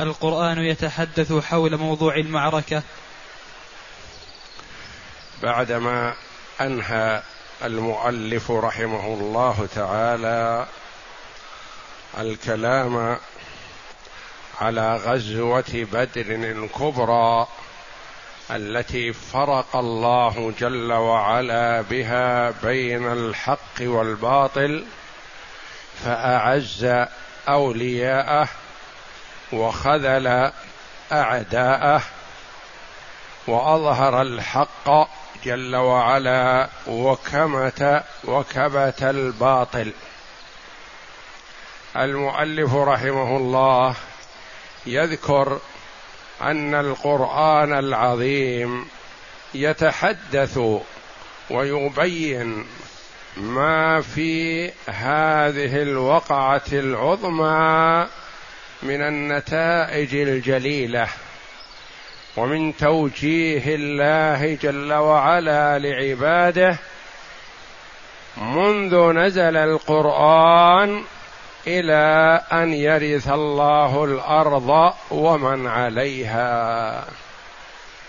القرآن يتحدث حول موضوع المعركة. بعدما أنهى المؤلف رحمه الله تعالى الكلام على غزوة بدر الكبرى التي فرق الله جل وعلا بها بين الحق والباطل فأعز أولياءه وخذل أعداءه وأظهر الحق جل وعلا وكمت وكبت الباطل. المؤلف رحمه الله يذكر أن القرآن العظيم يتحدث ويبين ما في هذه الوقعة العظمى من النتائج الجليلة ومن توجيه الله جل وعلا لعباده منذ نزل القرآن إلى أن يرث الله الأرض ومن عليها.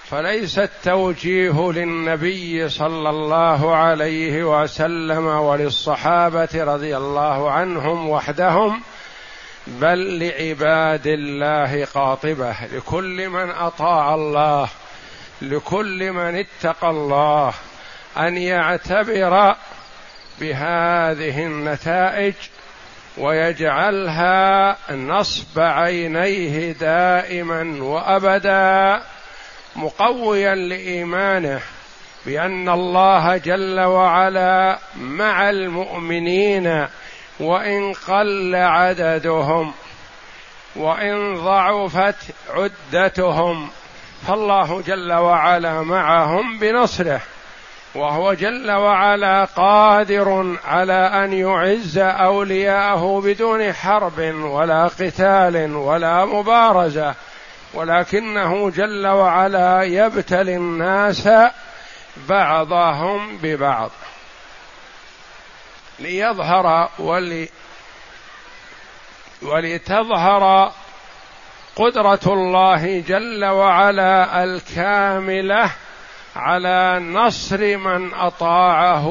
فليس التوجيه للنبي صلى الله عليه وسلم وللصحابة رضي الله عنهم وحدهم بل لعباد الله قاطبة لكل من أطاع الله لكل من اتقى الله أن يعتبر بهذه النتائج ويجعلها نصب عينيه دائما وابدا مقويا لإيمانه بأن الله جل وعلا مع المؤمنين وإن قل عددهم وإن ضعفت عدتهم فالله جل وعلا معهم بنصره وهو جل وعلا قادر على أن يعز أولياءه بدون حرب ولا قتال ولا مبارزة ولكنه جل وعلا يبتلي الناس بعضهم ببعض. ليظهر ولي ولتظهر قدرة الله جل وعلا الكاملة على نصر من أطاعه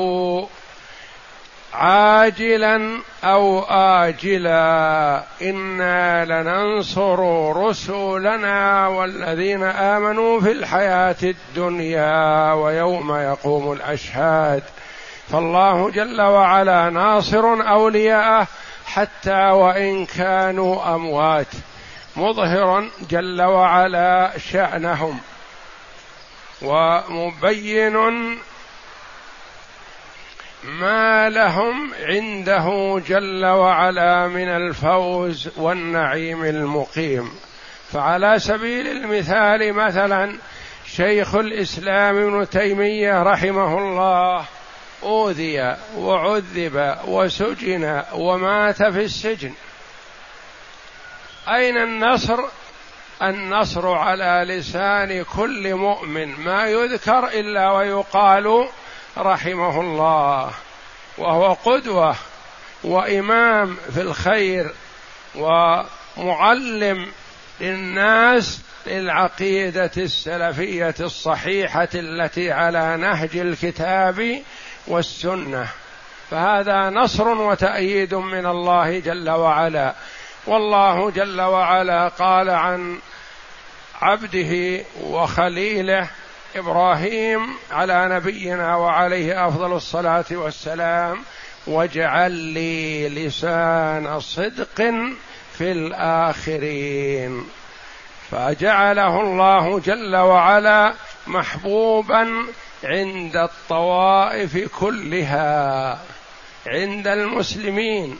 عاجلا أو اجلا. إنا لننصر رسلنا والذين آمنوا في الحياة الدنيا ويوم يقوم الأشهاد. فالله جل وعلا ناصر أولياءه حتى وإن كانوا أموات. مظهر جل وعلا شأنهم. ومبين ما لهم عنده جل وعلا من الفوز والنعيم المقيم. فعلى سبيل المثال مثلا شيخ الإسلام ابن تيمية رحمه الله أوذي وعذب وسجن ومات في السجن. أين النصر؟ النصر على لسان كل مؤمن. ما يذكر إلا ويقال رحمه الله وهو قدوة وإمام في الخير ومعلم للناس للعقيدة السلفية الصحيحة التي على نهج الكتاب والسنة. فهذا نصر وتأييد من الله جل وعلا. والله جل وعلا قال عن عبده وخليله إبراهيم على نبينا وعليه أفضل الصلاة والسلام واجعل لي لسان صدق في الآخرين فجعله الله جل وعلا محبوبا عند الطوائف كلها عند المسلمين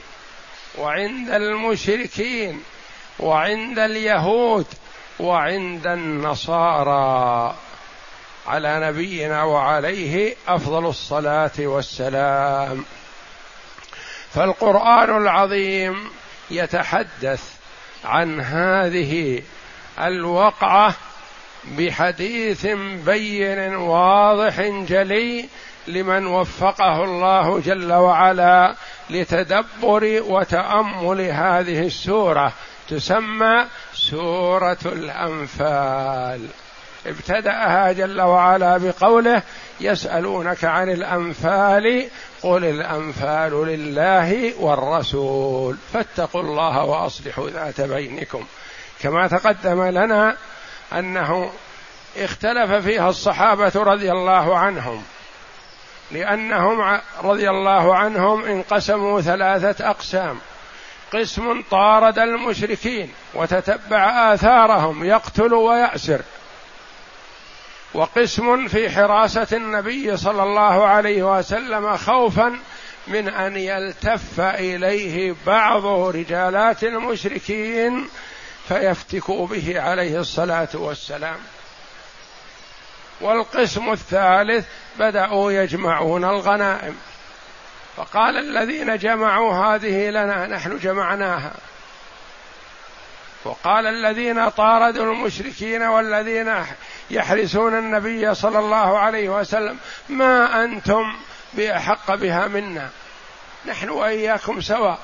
وعند المشركين وعند اليهود وعند النصارى. على نبينا وعليه أفضل الصلاة والسلام. فالقرآن العظيم يتحدث عن هذه الوقعة بحديث بين واضح جلي لمن وفقه الله جل وعلا لتدبر وتأمل هذه السورة. تسمى سورة الأنفال. ابتدأها جل وعلا بقوله يسألونك عن الأنفال قل الأنفال لله والرسول. فاتقوا الله وأصلحوا ذات بينكم. كما تقدم لنا أنه اختلف فيها الصحابة رضي الله عنهم لأنهم رضي الله عنهم انقسموا ثلاثة أقسام. قسم طارد المشركين وتتبع آثارهم يقتل وياسر وقسم في حراسة النبي صلى الله عليه وسلم خوفا من أن يلتف إليه بعض رجالات المشركين فيفتكوا به عليه الصلاة والسلام. والقسم الثالث بدأوا يجمعون الغنائم. فقال الذين جمعوا هذه لنا نحن جمعناها. وقال الذين طاردوا المشركين والذين يحرسون النبي صلى الله عليه وسلم ما أنتم بأحق بها منا؟ نحن وإياكم سواء.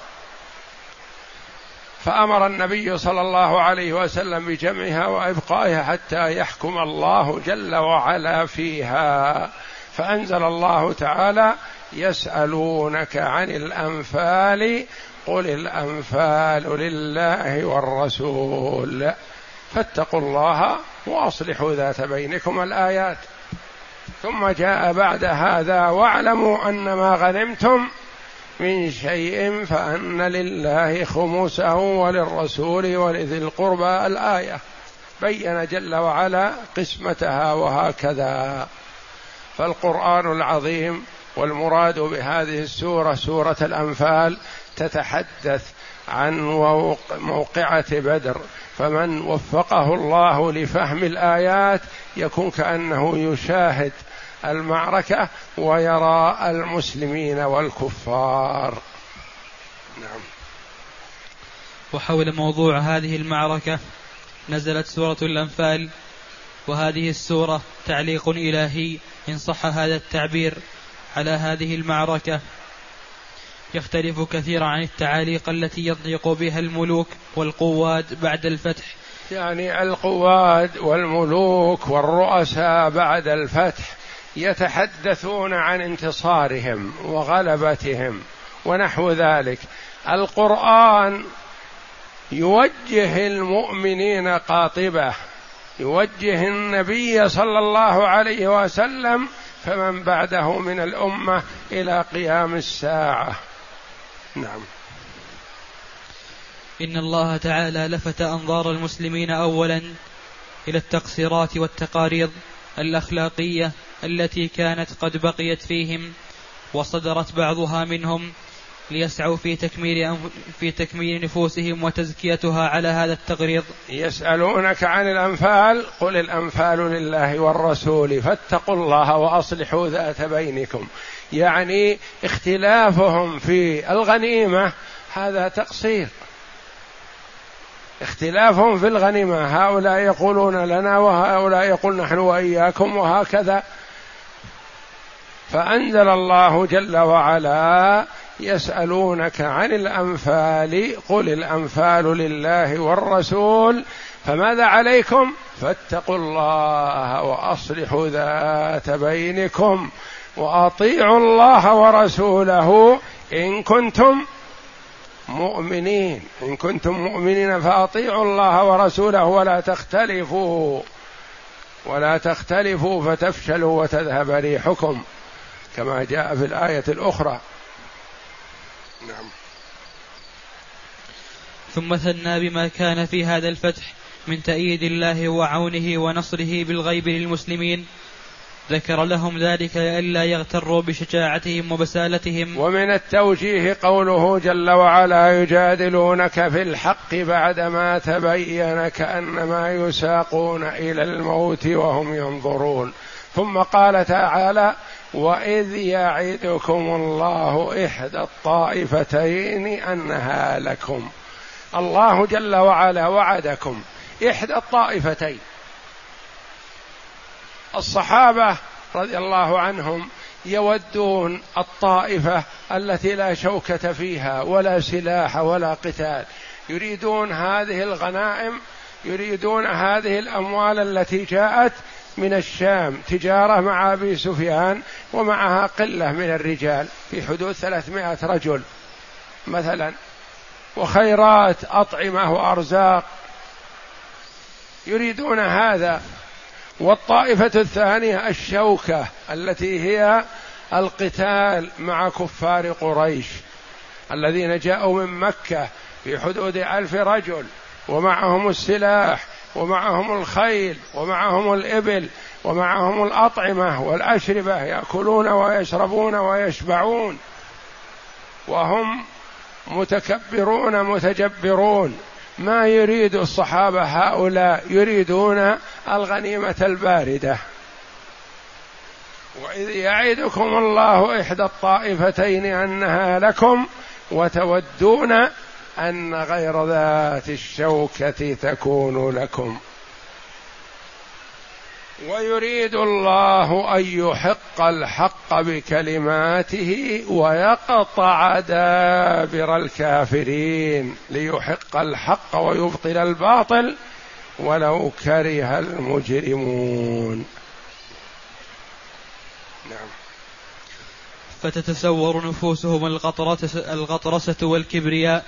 فأمر النبي صلى الله عليه وسلم بجمعها وإبقائها حتى يحكم الله جل وعلا فيها. فأنزل الله تعالى يسألونك عن الأنفال قل الأنفال لله والرسول. فاتقوا الله وأصلحوا ذات بينكم الآيات. ثم جاء بعد هذا واعلموا أن ما غنمتم من شيء فأن لله خمسه وللرسول ولذي القربى الآية. بين جل وعلا قسمتها وهكذا. فالقرآن العظيم والمراد بهذه السورة سورة الأنفال تتحدث عن موقعة بدر. فمن وفقه الله لفهم الآيات يكون كأنه يشاهد المعركة ويرى المسلمين والكفار. نعم. وحول موضوع هذه المعركة نزلت سورة الأنفال وهذه السورة تعليق إلهي إن صح هذا التعبير على هذه المعركة. يختلف كثيرا عن التعاليق التي يضيق بها الملوك والقواد بعد الفتح. يعني القواد والملوك والرؤساء بعد الفتح. يتحدثون عن انتصارهم وغلبتهم ونحو ذلك. القرآن يوجه المؤمنين قاطبة يوجه النبي صلى الله عليه وسلم فمن بعده من الأمة إلى قيام الساعة. نعم. إن الله تعالى لفت أنظار المسلمين أولا إلى التقصيرات والتقاريض الأخلاقية التي كانت قد بقيت فيهم وصدرت بعضها منهم ليسعوا في تكميل في تكميل نفوسهم وتزكيتها على هذا التغريض. يسألونك عن الأنفال قل الأنفال لله والرسول فاتقوا الله وأصلحوا ذات بينكم. يعني اختلافهم في الغنيمة هذا تقصير. اختلافهم في الغنيمة هؤلاء يقولون لنا وهؤلاء يقول نحن وإياكم وهكذا فأنزل الله جل وعلا يسألونك عن الأنفال قل الأنفال لله والرسول فماذا عليكم؟ فاتقوا الله وأصلحوا ذات بينكم وأطيعوا الله ورسوله إن كنتم مؤمنين. إن كنتم مؤمنين فأطيعوا الله ورسوله ولا تختلفوا ولا تختلفوا فتفشلوا وتذهب ريحكم. كما جاء في الآية الأخرى. نعم. ثم ثنى بما كان في هذا الفتح من تأييد الله وعونه ونصره بالغيب للمسلمين. ذكر لهم ذلك لئلا يغتروا بشجاعتهم وبسالتهم. ومن التوجيه قوله جل وعلا يجادلونك في الحق بعدما تبين كأنما يساقون إلى الموت وهم ينظرون. ثم قال تعالى وإذ يعدكم الله إحدى الطائفتين أنها لكم. الله جل وعلا وعدكم إحدى الطائفتين. الصحابة رضي الله عنهم يودون الطائفة التي لا شوكة فيها ولا سلاح ولا قتال. يريدون هذه الغنائم يريدون هذه الأموال التي جاءت من الشام تجارة مع أبي سفيان ومعها قلة من الرجال في حدود ثلاثمائة رجل. مثلا وخيرات أطعمة وأرزاق. يريدون هذا. والطائفة الثانية الشوكة التي هي القتال مع كفار قريش الذين جاءوا من مكة في حدود ألف رجل ومعهم السلاح ومعهم الخيل ومعهم الإبل ومعهم الأطعمة والأشربة يأكلون ويشربون ويشبعون. وهم متكبرون متجبرون. ما يريد الصحابة هؤلاء؟ يريدون الغنيمة الباردة. وإذ يعدكم الله إحدى الطائفتين أنها لكم وتودون أن غير ذات الشوكة تكون لكم. ويريد الله أن يحق الحق بكلماته ويقطع دابر الكافرين ليحق الحق ويبطل الباطل ولو كره المجرمون. نعم. فتتسور نفوسهم الغطرسة, والكبرياء.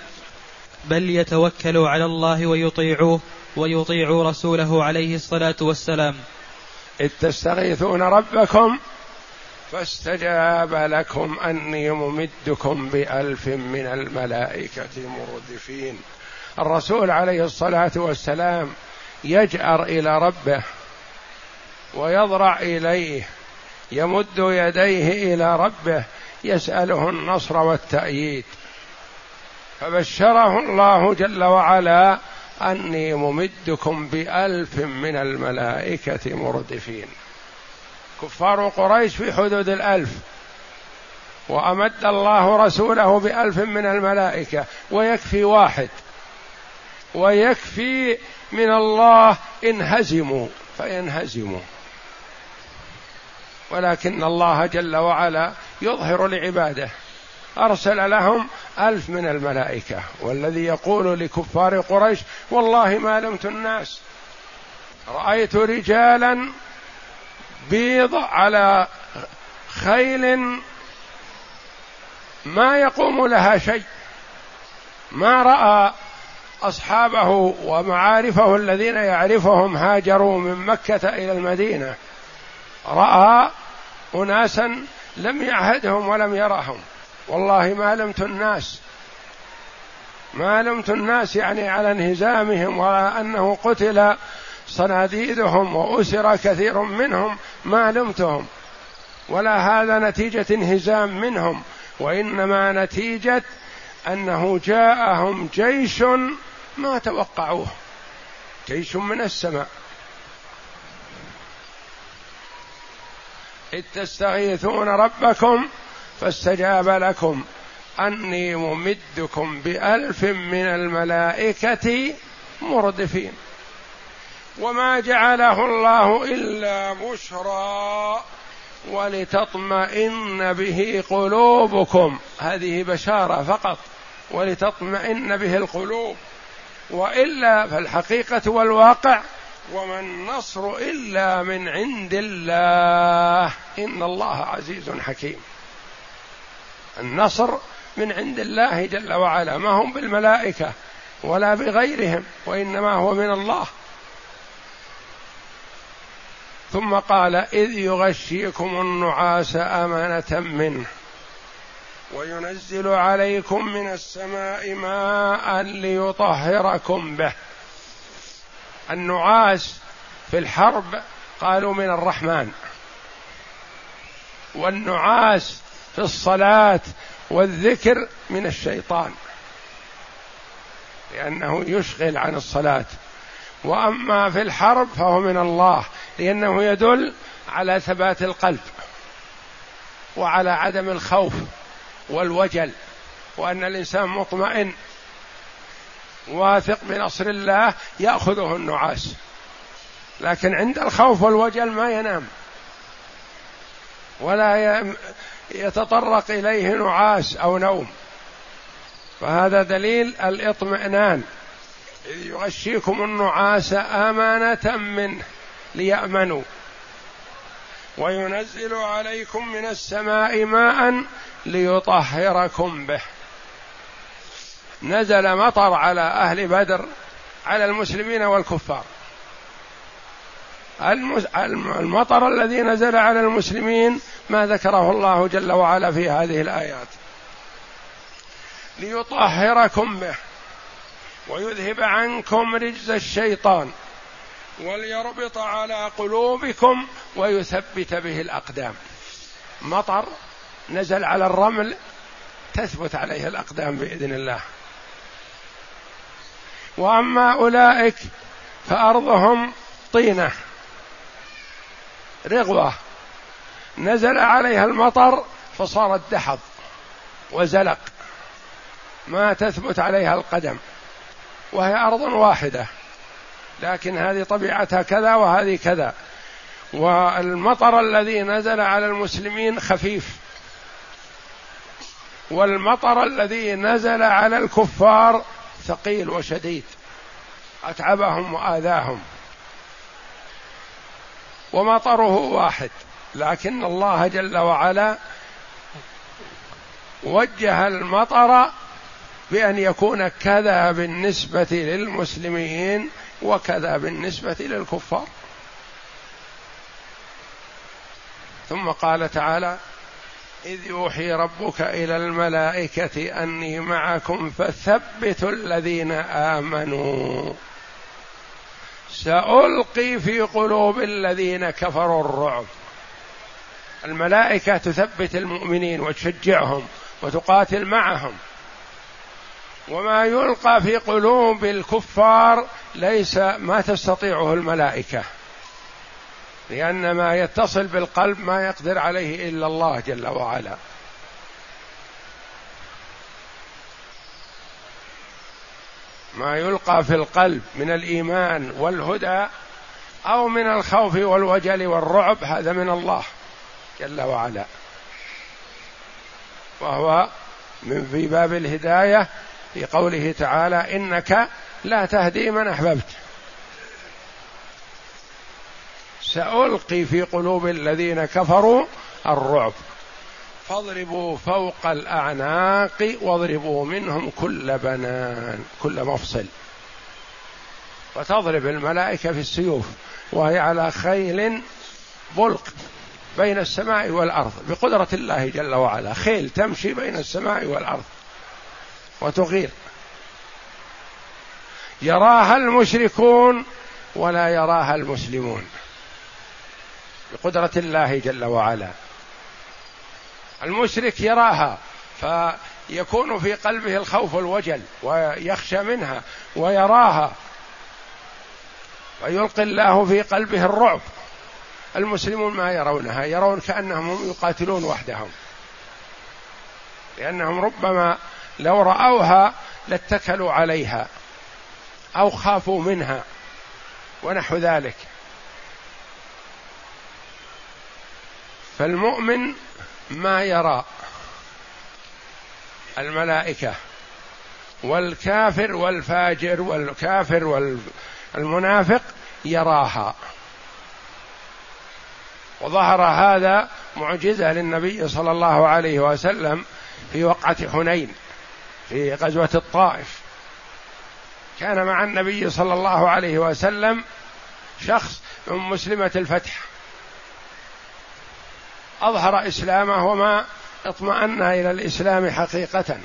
بل يتوكلوا على الله ويطيعوه ويطيعوا رسوله عليه الصلاة والسلام. إذ تستغيثون ربكم فاستجاب لكم أني ممدكم بألف من الملائكة مردفين. الرسول عليه الصلاة والسلام يجأر إلى ربه ويضرع إليه يمد يديه إلى ربه يسأله النصر والتأييد. فبشره الله جل وعلا أني ممدكم بألف من الملائكة مردفين. كفار قريش في حدود الألف. وأمد الله رسوله بألف من الملائكة. ويكفي واحد. ويكفي من الله إن هزموا. فينهزموا ولكن الله جل وعلا يظهر لعباده. أرسل لهم ألف من الملائكة والذي يقول لكفار قريش والله ما لمت الناس. رأيت رجالا بيض على خيل ما يقوم لها شيء ما رأى أصحابه ومعارفه الذين يعرفهم هاجروا من مكة إلى المدينة. رأى أناسا لم يعهدهم ولم يرهم. والله ما لمت الناس. ما لمت الناس يعني على انهزامهم ولا أنه قتل صناديدهم وأسر كثير منهم ما لمتهم. ولا هذا نتيجة انهزام منهم وإنما نتيجة أنه جاءهم جيش ما توقعوه. جيش من السماء. إذ تستغيثون ربكم فاستجاب لكم أني ممدكم بألف من الملائكة مردفين. وما جعله الله إلا بشرى ولتطمئن به قلوبكم. هذه بشارة فقط. ولتطمئن به القلوب. وإلا فالحقيقة والواقع وما النصر إلا من عند الله. إن الله عزيز حكيم. النصر من عند الله جل وعلا. ما هم بالملائكة ولا بغيرهم وإنما هو من الله. ثم قال إذ يغشيكم النعاس أمنة منه وينزل عليكم من السماء ماء ليطهركم به. النعاس في الحرب قالوا من الرحمن والنعاس في الصلاة والذكر من الشيطان. لأنه يشغل عن الصلاة. وأما في الحرب فهو من الله لأنه يدل على ثبات القلب وعلى عدم الخوف والوجل وأن الإنسان مطمئن واثق بنصر الله يأخذه النعاس. لكن عند الخوف والوجل ما ينام ولا يتطرق إليه نعاس أو نوم. فهذا دليل الاطمئنان. يغشيكم النعاس أمانة منه ليأمنوا. وينزل عليكم من السماء ماء ليطهركم به. نزل مطر على أهل بدر على المسلمين والكفار. المطر الذي نزل على المسلمين ما ذكره الله جل وعلا في هذه الآيات. ليطهركم به ويذهب عنكم رجز الشيطان وليربط على قلوبكم ويثبت به الأقدام. مطر نزل على الرمل تثبت عليه الأقدام بإذن الله. وأما أولئك فأرضهم طينة. رغوة. نزل عليها المطر فصارت دحض وزلق. ما تثبت عليها القدم. وهي أرض واحدة. لكن هذه طبيعتها كذا وهذه كذا. والمطر الذي نزل على المسلمين خفيف. والمطر الذي نزل على الكفار ثقيل وشديد. أتعبهم وآذاهم. ومطره واحد. لكن الله جل وعلا وجه المطر بأن يكون كذا بالنسبة للمسلمين وكذا بالنسبة للكفار. ثم قال تعالى إذ يوحي ربك إلى الملائكة أني معكم فثبتوا الذين آمنوا. سألقي في قلوب الذين كفروا الرعب. الملائكة تثبت المؤمنين وتشجعهم وتقاتل معهم. وما يلقى في قلوب الكفار ليس ما تستطيعه الملائكة. لأن ما يتصل بالقلب ما يقدر عليه إلا الله جل وعلا. ما يلقى في القلب من الإيمان والهدى أو من الخوف والوجل والرعب هذا من الله جل وعلا. وهو من في باب الهداية في قوله تعالى إنك لا تهدي من أحببت. سألقي في قلوب الذين كفروا الرعب. فاضربوا فوق الأعناق واضربوا منهم كل بنان كل مفصل. وتضرب الملائكة في السيوف وهي على خيل بلق بين السماء والأرض بقدرة الله جل وعلا. خيل تمشي بين السماء والأرض وتغير. يراها المشركون ولا يراها المسلمون بقدرة الله جل وعلا. المشرك يراها فيكون في قلبه الخوف والوجل ويخشى منها ويراها. ويلقي الله في قلبه الرعب. المسلمون ما يرونها يرون كأنهم هم يقاتلون وحدهم. لأنهم ربما لو رأوها لاتكلوا عليها أو خافوا منها ونحو ذلك. فالمؤمن ما يرى الملائكة والكافر والفاجر والكافر والمنافق يراها. وظهر هذا معجزة للنبي صلى الله عليه وسلم في وقعة حنين في غزوة الطائف. كان مع النبي صلى الله عليه وسلم شخص من مسلمة الفتح. أظهر إسلامه وما اطمأن إلى الإسلام حقيقة.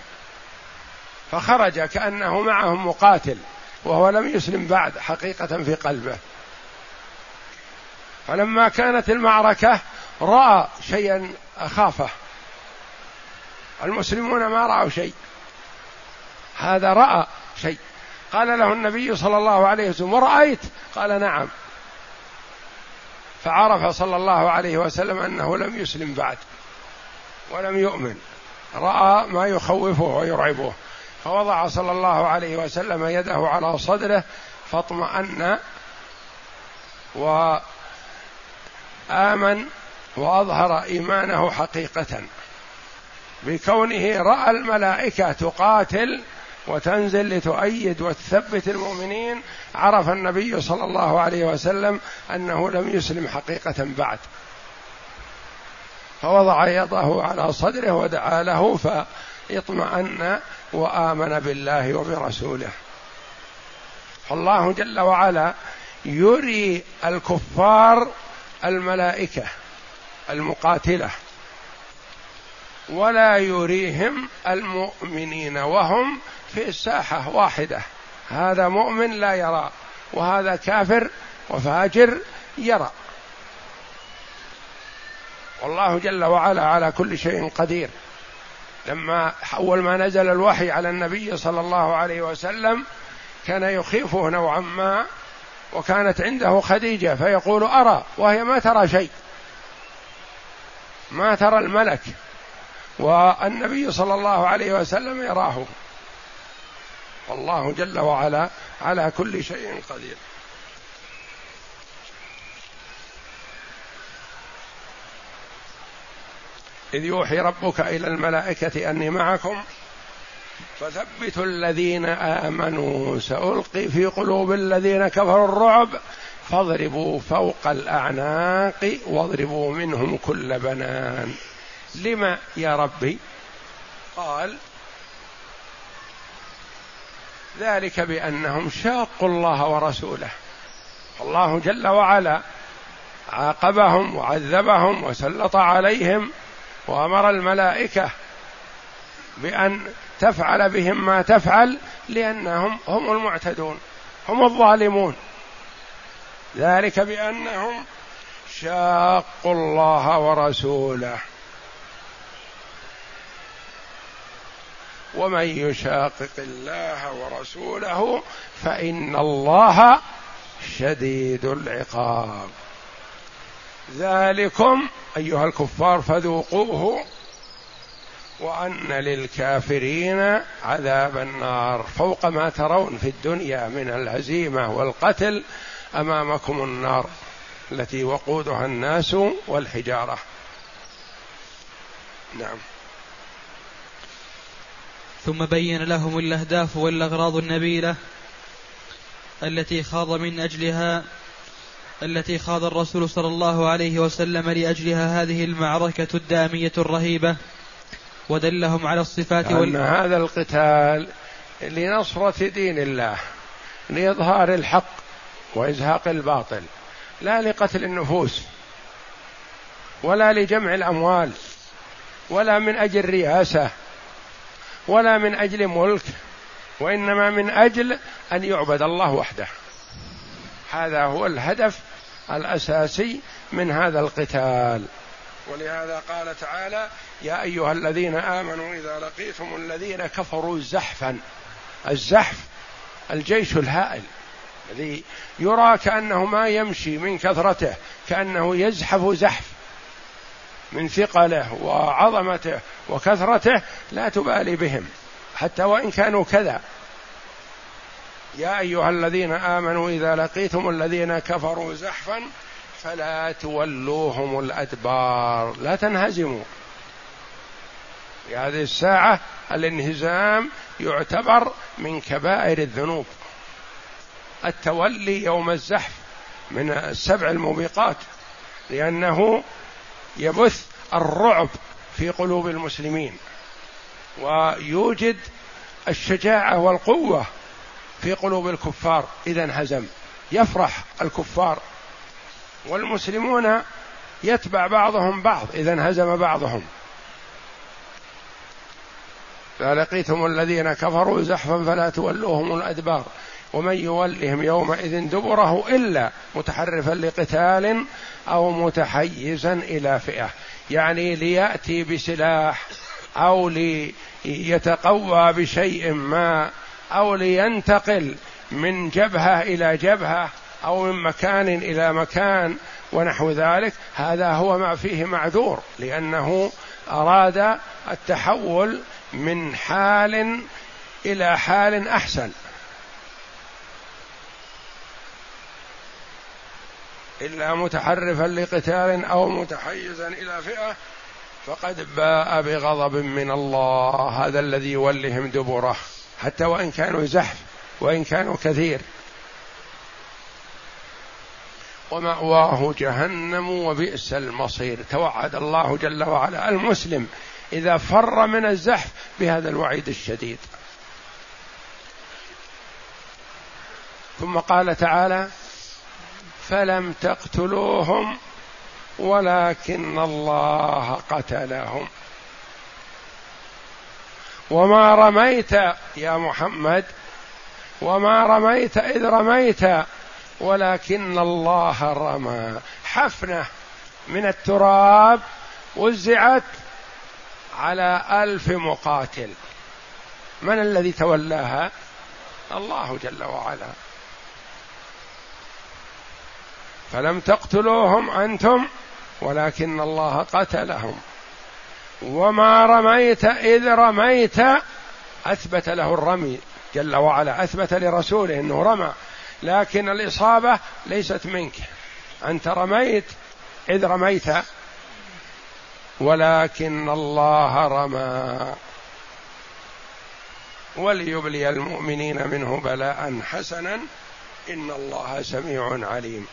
فخرج كأنه معهم مقاتل وهو لم يسلم بعد حقيقة في قلبه. فلما كانت المعركة رأى شيئا خافه المسلمون ما رأوا شيء. هذا رأى شيء. قال له النبي صلى الله عليه وسلم ورأيت؟ قال نعم. فعرف صلى الله عليه وسلم أنه لم يسلم بعد ولم يؤمن. رأى ما يخوفه ويرعبه. فوضع صلى الله عليه وسلم يده على صدره فاطمأن وآمن وأظهر إيمانه حقيقة. بكونه رأى الملائكة تقاتل وتنزل لتؤيد وتثبت المؤمنين عرف النبي صلى الله عليه وسلم أنه لم يسلم حقيقة بعد. فوضع يده على صدره ودعا له فاطمأن وآمن بالله وبرسوله. فالله جل وعلا يري الكفار الملائكة المقاتلة ولا يريهم المؤمنين وهم في الساحة واحدة. هذا مؤمن لا يرى وهذا كافر وفاجر يرى. والله جل وعلا على كل شيء قدير. لما أول ما نزل الوحي على النبي صلى الله عليه وسلم كان يخيفه نوعا ما وكانت عنده خديجة فيقول أرى وهي ما ترى شيء. ما ترى الملك. والنبي صلى الله عليه وسلم يراه. والله جل وعلا على كل شيء قدير. إذ يوحي ربك إلى الملائكة أني معكم. فثبتوا الذين آمنوا. سألقي في قلوب الذين كفروا الرعب. فاضربوا فوق الأعناق واضربوا منهم كل بنان. لما يا ربي؟ قال ذلك بأنهم شاقوا الله ورسوله. الله جل وعلا عاقبهم وعذبهم وسلط عليهم وأمر الملائكة بأن تفعل بهم ما تفعل لأنهم هم المعتدون هم الظالمون. ذلك بأنهم شاقوا الله ورسوله. ومن يشاقق الله ورسوله فإن الله شديد العقاب. ذلكم أيها الكفار فذوقوه وأن للكافرين عذاب النار. فوق ما ترون في الدنيا من الهزيمة والقتل أمامكم النار التي وقودها الناس والحجارة. نعم. ثم بين لهم الأهداف والأغراض النبيلة التي خاض من أجلها التي خاض الرسول صلى الله عليه وسلم لأجلها هذه المعركة الدامية الرهيبة ودلهم على الصفات وال... هذا القتال لنصرة دين الله لإظهار الحق وإزهاق الباطل لا لقتل النفوس ولا لجمع الأموال ولا من أجل رياسة ولا من أجل ملك وإنما من أجل أن يعبد الله وحده. هذا هو الهدف الأساسي من هذا القتال. ولهذا قال تعالى يا أيها الذين آمنوا إذا لقيتم الذين كفروا زحفا. الزحف الجيش الهائل الذي يرى كأنه ما يمشي من كثرته كأنه يزحف زحف. من ثقله وعظمته وكثرته لا تبالي بهم. حتى وإن كانوا كذا. يا أيها الذين آمنوا إذا لقيتم الذين كفروا زحفا فلا تولوهم الأدبار. لا تنهزموا. في هذه الساعة الانهزام يعتبر من كبائر الذنوب. التولي يوم الزحف من السبع الموبقات لأنه يبث الرعب في قلوب المسلمين ويوجد الشجاعة والقوة في قلوب الكفار. إذا انهزم يفرح الكفار والمسلمون يتبع بعضهم بعض. إذا انهزم بعضهم. فلقيتم الذين كفروا زحفا فلا تولوهم الأدبار ومن يولهم يومئذ دبره إلا متحرفا لقتال أو متحيزا إلى فئة. يعني ليأتي بسلاح أو ليتقوى بشيء ما أو لينتقل من جبهة إلى جبهة أو من مكان إلى مكان ونحو ذلك. هذا هو ما فيه معذور لأنه أراد التحول من حال إلى حال أحسن. إلا متحرفا لقتال أو متحيزا إلى فئة فقد باء بغضب من الله. هذا الذي يولهم دبره حتى وإن كانوا زحف وإن كانوا كثير. ومأواه جهنم وبئس المصير. توعد الله جل وعلا المسلم إذا فر من الزحف بهذا الوعيد الشديد. ثم قال تعالى فلم تقتلوهم ولكن الله قتلهم. وما رميت يا محمد وما رميت إذ رميت ولكن الله رمى. حفنة من التراب وزعت على ألف مقاتل. من الذي تولاها؟ الله جل وعلا. فلم تقتلوهم أنتم ولكن الله قتلهم. وما رميت إذ رميت أثبت له الرمي. جل وعلا أثبت لرسوله إنه رمى. لكن الإصابة ليست منك. أنت رميت إذ رميت ولكن الله رمى. وليبلي المؤمنين منه بلاء حسنا إن الله سميع عليم.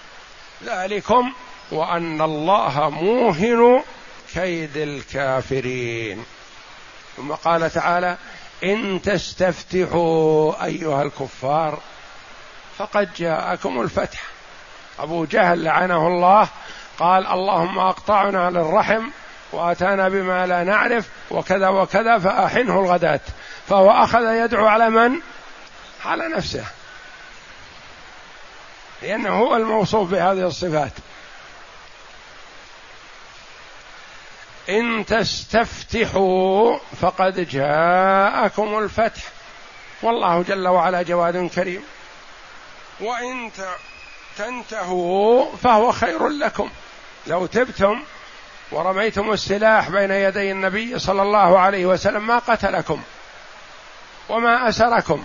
ذلكم وأن الله موهن كيد الكافرين. ثم قال تعالى إن تستفتحوا أيها الكفار فقد جاءكم الفتح. أبو جهل لعنه الله قال اللهم أقطعنا للرحم وأتانا بما لا نعرف وكذا وكذا فأحنه الغداة. فهو أخذ يدعو على من؟ على نفسه. لأنه هو الموصوف بهذه الصفات. إن تستفتحوا فقد جاءكم الفتح. والله جل وعلا جواد كريم. وإن تنتهوا فهو خير لكم. لو تبتم ورميتم السلاح بين يدي النبي صلى الله عليه وسلم ما قتلكم وما أسركم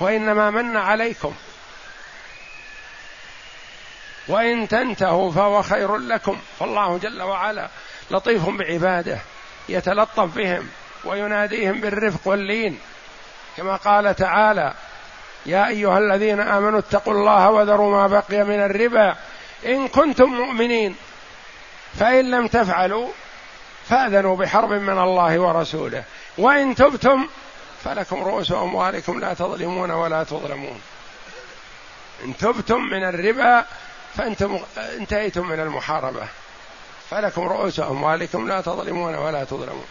وإنما من عليكم. وإن تنتهوا فهو خير لكم. فالله جل وعلا لطيف بعباده يتلطف بهم ويناديهم بالرفق واللين. كما قال تعالى يا أيها الذين آمنوا اتقوا الله وذروا ما بقي من الربا. إن كنتم مؤمنين فإن لم تفعلوا فآذنوا بحرب من الله ورسوله. وإن تبتم فلكم رؤوس أموالكم لا تظلمون ولا تظلمون. إن تبتم من الربا فأنتم انتهيتم من المحاربة. فلكم رؤوس أموالكم لا تظلمون ولا تظلمون.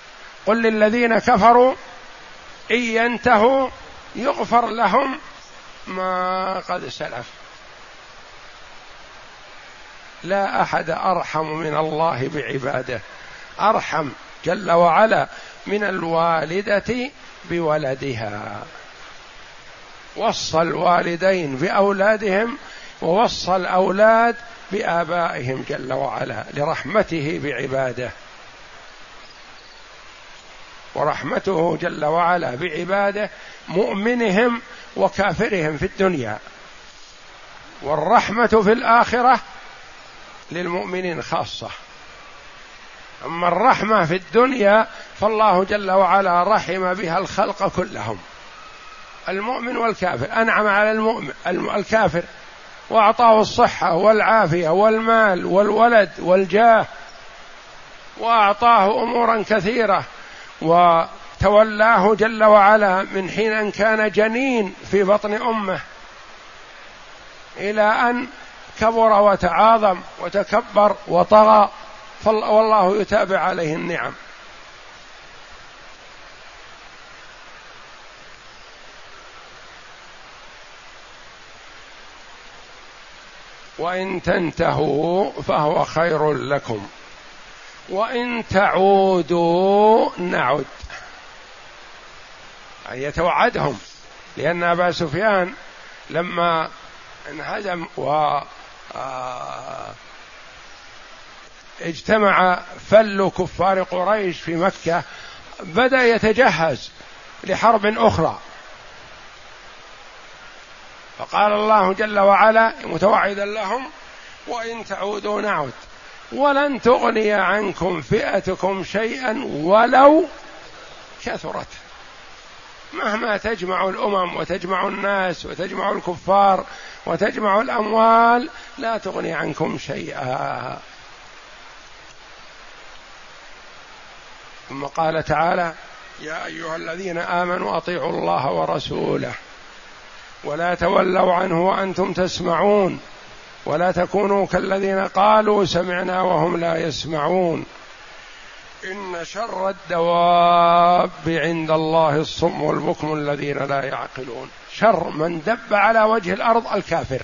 قل للذين كفروا إن ينتهوا يغفر لهم ما قد سلف. لا أحد أرحم من الله بعباده. أرحم جل وعلا من الوالدة بولدها. وصى الوالدين بأولادهم ووصى الأولاد بآبائهم جل وعلا لرحمته بعباده. ورحمته جل وعلا بعباده مؤمنهم وكافرهم في الدنيا. والرحمة في الآخرة للمؤمنين خاصة. أما الرحمة في الدنيا فالله جل وعلا رحم بها الخلق كلهم. المؤمن والكافر. أنعم على المؤمن الكافر. وأعطاه الصحة والعافية والمال والولد والجاه وأعطاه أمورا كثيرة وتولاه جل وعلا من حين أن كان جنين في بطن أمه إلى أن كبر وتعاظم وتكبر وطغى والله يتابع عليه النعم. وإن تنتهوا فهو خير لكم. وإن تعودوا نعد. يعني يتوعدهم. لأن أبا سفيان لما انهزم و آه، اجتمع فل كفار قريش في مكة بدأ يتجهز لحرب أخرى. فقال الله جل وعلا متوعدا لهم وإن تعودوا نعد ولن تغني عنكم فئتكم شيئا ولو كثرت. مهما تجمع الأمم وتجمع الناس وتجمع الكفار وتجمع الأموال لا تغني عنكم شيئا. ثم قال تعالى يا أيها الذين آمنوا أطيعوا الله ورسوله. ولا تولوا عنه وأنتم تسمعون ولا تكونوا كالذين قالوا سمعنا وهم لا يسمعون. إن شر الدواب عند الله الصم والبكم الذين لا يعقلون. شر من دب على وجه الأرض الكافر.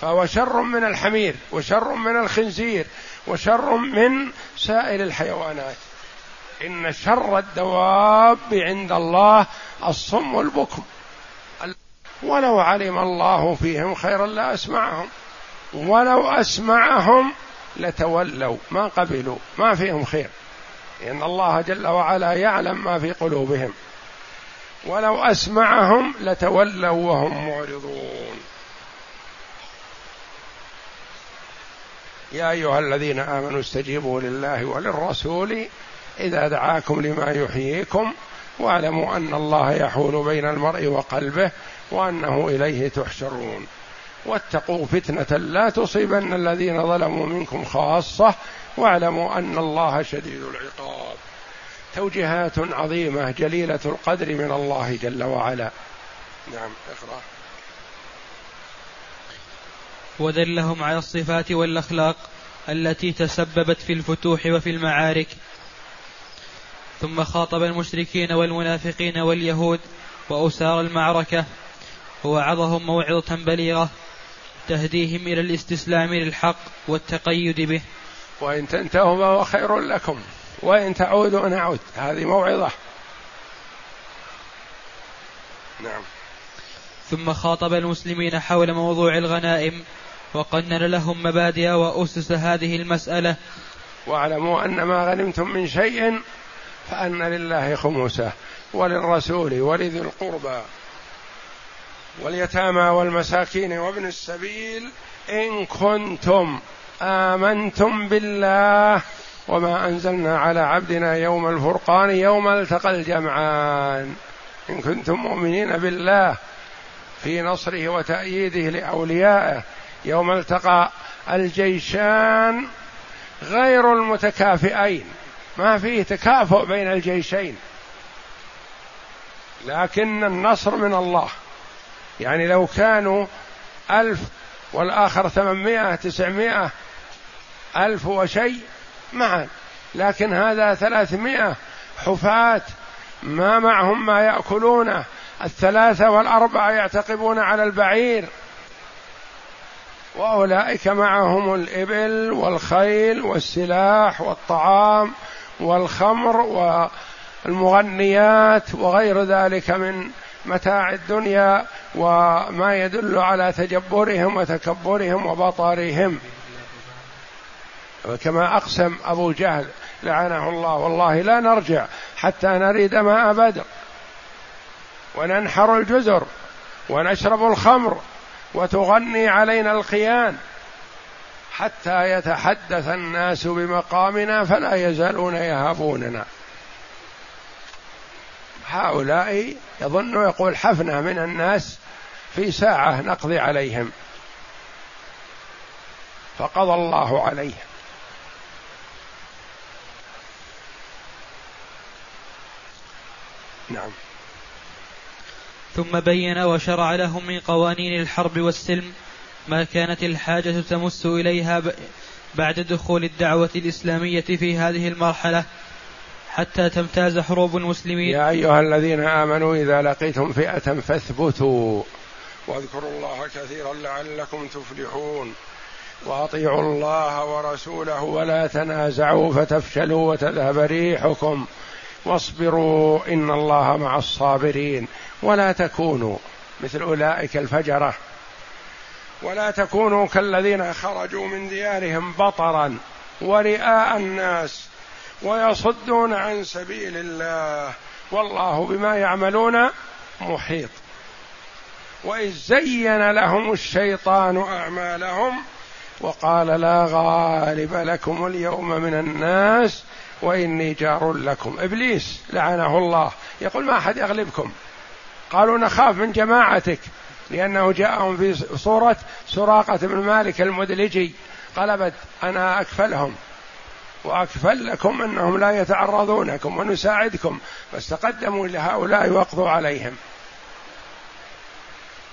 فهو شر من الحمير وشر من الخنزير وشر من سائر الحيوانات. إن شر الدواب عند الله الصم والبكم. ولو علم الله فيهم خيرا لا أسمعهم. ولو أسمعهم لتولوا. ما قبلوا. ما فيهم خير. لأن الله جل وعلا يعلم ما في قلوبهم. ولو أسمعهم لتولوا وهم معرضون. يا أيها الذين آمنوا استجيبوا لله وللرسول إذا دعاكم لما يحييكم. واعلموا أن الله يحول بين المرء وقلبه وأنه إليه تحشرون. واتقوا فتنة لا تصيبن الذين ظلموا منكم خاصة واعلموا أن الله شديد العقاب. توجيهات عظيمة جليلة القدر من الله جل وعلا. نعم اقرأ. ودلهم على الصفات والأخلاق التي تسببت في الفتوح وفي المعارك. ثم خاطب المشركين والمنافقين واليهود وأسار المعركة. ووعظهم موعظة بليغة تهديهم إلى الاستسلام للحق والتقيد به. وإن تنتهوا فهو خير لكم وإن تعودوا نعود. هذه موعظة. نعم. ثم خاطب المسلمين حول موضوع الغنائم وقنن لهم مبادئ وأسس هذه المسألة. واعلموا أن ما غنمتم من شيء فأن لله خمسه وللرسول ولذي القربى. واليتامى والمساكين وابن السبيل إن كنتم آمنتم بالله وما أنزلنا على عبدنا يوم الفرقان يوم التقى الجمعان. إن كنتم مؤمنين بالله في نصره وتأييده لأوليائه يوم التقى الجيشان غير المتكافئين. ما فيه تكافؤ بين الجيشين. لكن النصر من الله. يعني لو كانوا ألف والآخر ثمانمائة تسعمائة ألف وشيء معا. لكن هذا ثلاثمائة حفاة ما معهم ما يأكلونه. الثلاثة والأربعة يعتقبون على البعير. وأولئك معهم الإبل والخيل والسلاح والطعام والخمر والمغنيات وغير ذلك من متاع الدنيا وما يدل على تجبرهم وتكبرهم وبطرهم كما أقسم أبو جهل لعنه الله والله لا نرجع حتى نريد ماء بدر وننحر الجزر ونشرب الخمر وتغني علينا القيان حتى يتحدث الناس بمقامنا فلا يزالون يهابوننا. هؤلاء يظن يقول حفنة من الناس في ساعة نقضي عليهم. فقضى الله عليه نعم. ثم بين وشرع لهم من قوانين الحرب والسلم ما كانت الحاجة تمس إليها بعد دخول الدعوة الإسلامية في هذه المرحلة. حتى تمتاز حروب المسلمين. يا أيها الذين آمنوا إذا لقيتم فئة فاثبتوا. واذكروا الله كثيرا لعلكم تفلحون. واطيعوا الله ورسوله ولا تنازعوا فتفشلوا وتذهب ريحكم. واصبروا إن الله مع الصابرين. ولا تكونوا مثل أولئك الفجرة. ولا تكونوا كالذين خرجوا من ديارهم بطرا. ورئاء الناس. ويصدون عن سبيل الله. والله بما يعملون محيط. وإذ زين لهم الشيطان أعمالهم وقال لا غالب لكم اليوم من الناس وإني جار لكم. إبليس لعنه الله. يقول ما أحد يغلبكم. قالوا نخاف من جماعتك لأنه جاءهم في صورة سراقة بن مالك المدلجي. قلبت أنا أكفلهم. وأكفل لكم أنهم لا يتعرضونكم ونساعدكم فاستقدموا لهؤلاء واقضوا عليهم.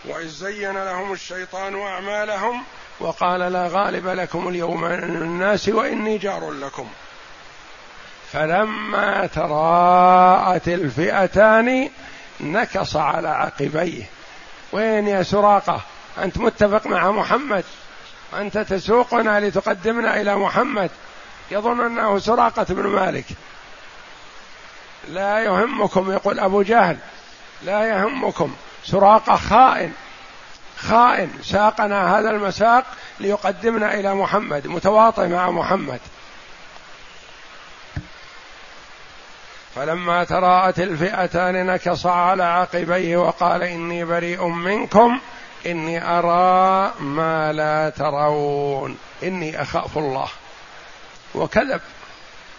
وإذ زين لهم الشيطان أعمالهم وقال لا غالب لكم اليوم من الناس وإني جار لكم. فلما تراءت الفئتان نكص على عقبيه. وين يا سراقة؟ أنت متفق مع محمد؟ أنت تسوقنا لتقدمنا إلى محمد. يظن أنه سراقة بن مالك. لا يهمكم يقول أبو جهل لا يهمكم. سراقة خائن خائن. ساقنا هذا المساق ليقدمنا إلى محمد متواطئ مع محمد. فلما تراءت الفئتان نكص على عقبيه وقال إني بريء منكم إني أرى ما لا ترون. إني أخاف الله. وكذب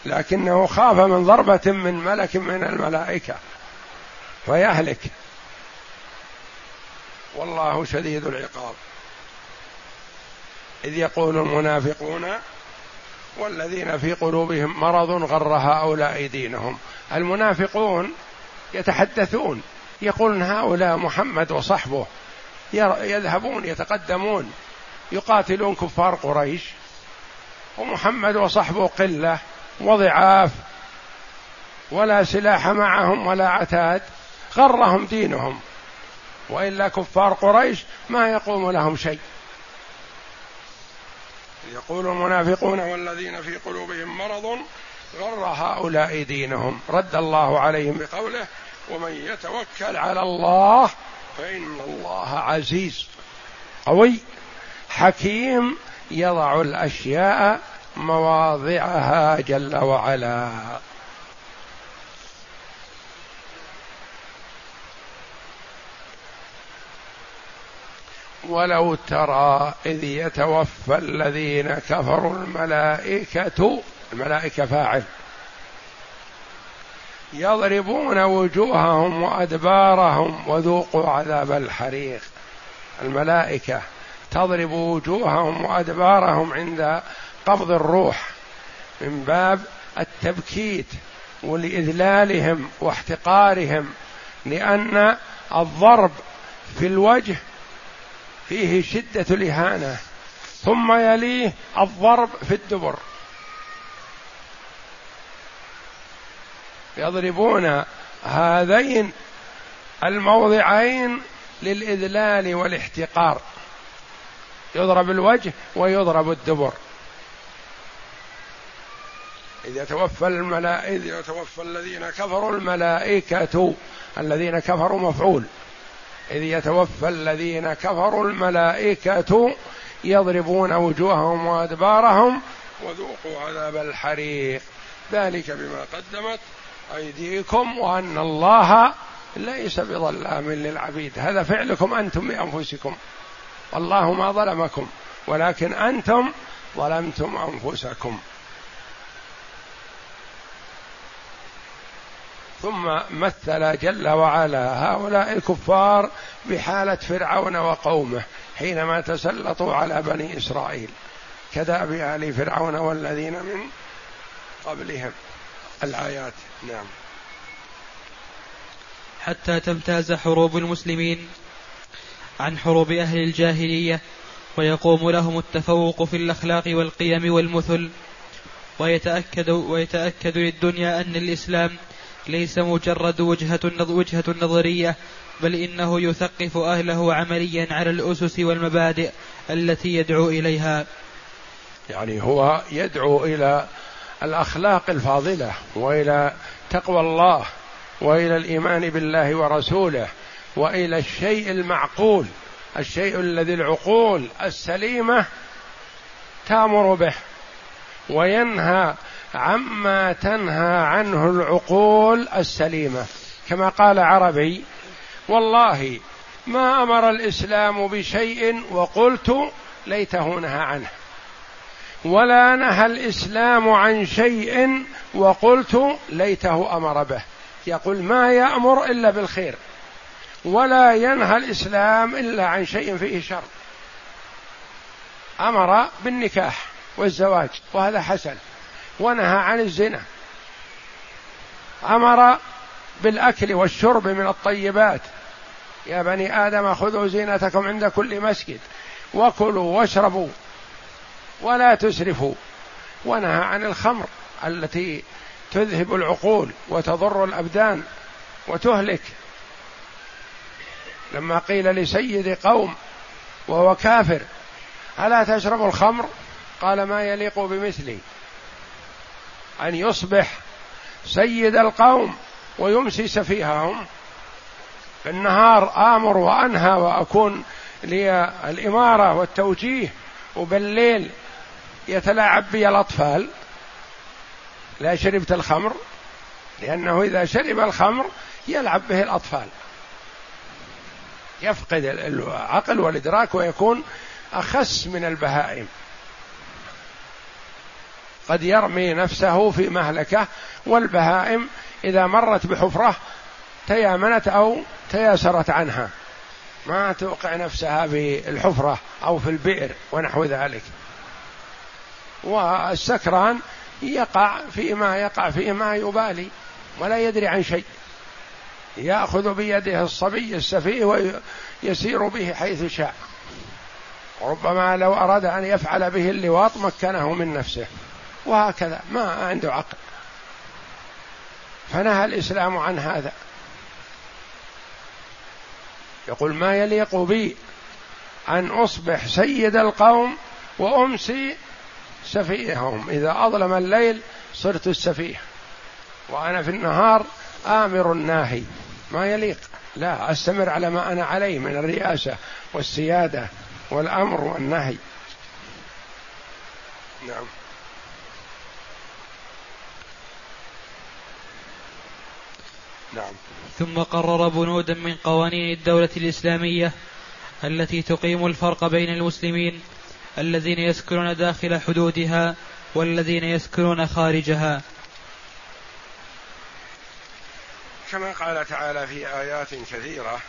لكنه خاف من ضربة من ملك من الملائكة فيهلك والله شديد العقاب. إذ يقول المنافقون والذين في قلوبهم مرض غر هؤلاء دينهم. المنافقون يتحدثون يقولون هؤلاء محمد وصحبه يذهبون يتقدمون يقاتلون كفار قريش. ومحمد وصحبه قلة وضعاف ولا سلاح معهم ولا عتاد غرهم دينهم. وإلا كفار قريش ما يقوم لهم شيء. يقول المنافقون والذين في قلوبهم مرض غر هؤلاء دينهم. رد الله عليهم بقوله ومن يتوكل على الله فإن الله عزيز قوي حكيم يضع الأشياء مواضعها جل وعلا. ولو ترى إذ يتوفى الذين كفروا الملائكة الملائكة فاعل. يضربون وجوههم وأدبارهم وذوقوا عذاب الحريق. الملائكة تضرب وجوههم وأدبارهم عند قبض الروح من باب التبكيت ولإذلالهم واحتقارهم لأن الضرب في الوجه فيه شدة الإهانة ثم يليه الضرب في الدبر. يضربون هذين الموضعين للإذلال والاحتقار. يضرب الوجه ويضرب الدبر. إذ يتوفى الملائكة إذ يتوفى الذين كفروا الملائكة الذين كفروا مفعول. إذ يتوفى الذين كفروا الملائكة يضربون وجوههم وأدبارهم وذوقوا عذاب الحريق. ذلك بما قدمت أيديكم وأن الله ليس بظلام للعبيد. هذا فعلكم أنتم بأنفسكم. الله ما ظلمكم ولكن أنتم ظلمتم أنفسكم. ثم مثل جل وعلا هؤلاء الكفار بحالة فرعون وقومه حينما تسلطوا على بني إسرائيل. كدأب آل فرعون والذين من قبلهم. الآيات نعم. حتى تمتاز حروب المسلمين. عن حروب أهل الجاهلية ويقوم لهم التفوق في الأخلاق والقيم والمثل. ويتأكد ويتأكد للدنيا أن الإسلام ليس مجرد وجهة وجهة نظرية بل إنه يثقف أهله عمليا على الأسس والمبادئ التي يدعو إليها. يعني هو يدعو إلى الأخلاق الفاضلة وإلى تقوى الله وإلى الإيمان بالله ورسوله. وإلى الشيء المعقول الشيء الذي العقول السليمة تأمر به وينهى عما تنهى عنه العقول السليمة. كما قال عربي والله ما أمر الإسلام بشيء وقلت ليته نهى عنه ولا نهى الإسلام عن شيء وقلت ليته أمر به. يقول ما يأمر إلا بالخير. ولا ينهى الإسلام إلا عن شيء فيه شر. أمر بالنكاح والزواج وهذا حسن. ونهى عن الزنا. أمر بالأكل والشرب من الطيبات. يا بني آدم خذوا زينتكم عند كل مسجد وكلوا واشربوا ولا تسرفوا. ونهى عن الخمر التي تذهب العقول وتضر الأبدان وتهلك. لما قيل لسيد قوم وهو كافر ألا تشرب الخمر؟ قال ما يليق بمثلي. أن يصبح سيد القوم ويمسي سفيههم بالنهار آمر وأنهى وأكون لي الإمارة والتوجيه وبالليل يتلاعب بي الأطفال. لا شربت الخمر؟ لأنه إذا شرب الخمر يلعب به الأطفال. يفقد العقل والإدراك ويكون أخس من البهائم. قد يرمي نفسه في مهلكة والبهائم إذا مرت بحفرة تيامنت أو تياسرت عنها. ما توقع نفسها في الحفرة أو في البئر ونحو ذلك. والسكران يقع فيما يقع فيما يبالي ولا يدري عن شيء. ياخذ بيده الصبي السفيه ويسير به حيث شاء. ربما لو اراد ان يفعل به اللواط مكنه من نفسه. وهكذا ما عنده عقل. فنهى الاسلام عن هذا. يقول ما يليق بي أن أصبح سيد القوم وأمسي سفيههم؟ إذا أظلم الليل صرت السفيه. وأنا في النهار آمر ناهي ما يليق. لا أستمر على ما أنا عليه من الرئاسة والسيادة والأمر والنهي. نعم. نعم. ثم قرر بنودا من قوانين الدولة الإسلامية التي تقيم الفرق بين المسلمين الذين يسكنون داخل حدودها والذين يسكنون خارجها. كما قال تعالى في آيات كثيرة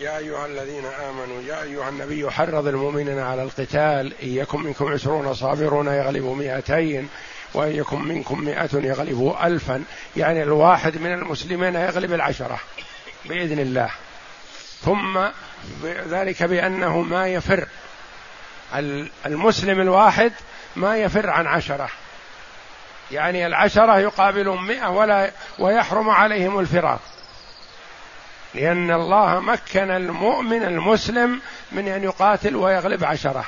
يا أيها الذين آمنوا يا أيها النبي حرض المؤمنين على القتال إن يكن منكم عشرون صابرون يغلبوا مئتين وإن يكن منكم مئة يغلبوا ألفا. يعني الواحد من المسلمين يغلب العشرة بإذن الله. ثم ذلك بأنه ما يفر. المسلم الواحد ما يفر عن عشرة. يعني العشرة يقابلون مئة ولا ويحرم عليهم الفرار. لأن الله مكن المؤمن المسلم من أن يقاتل ويغلب عشرة.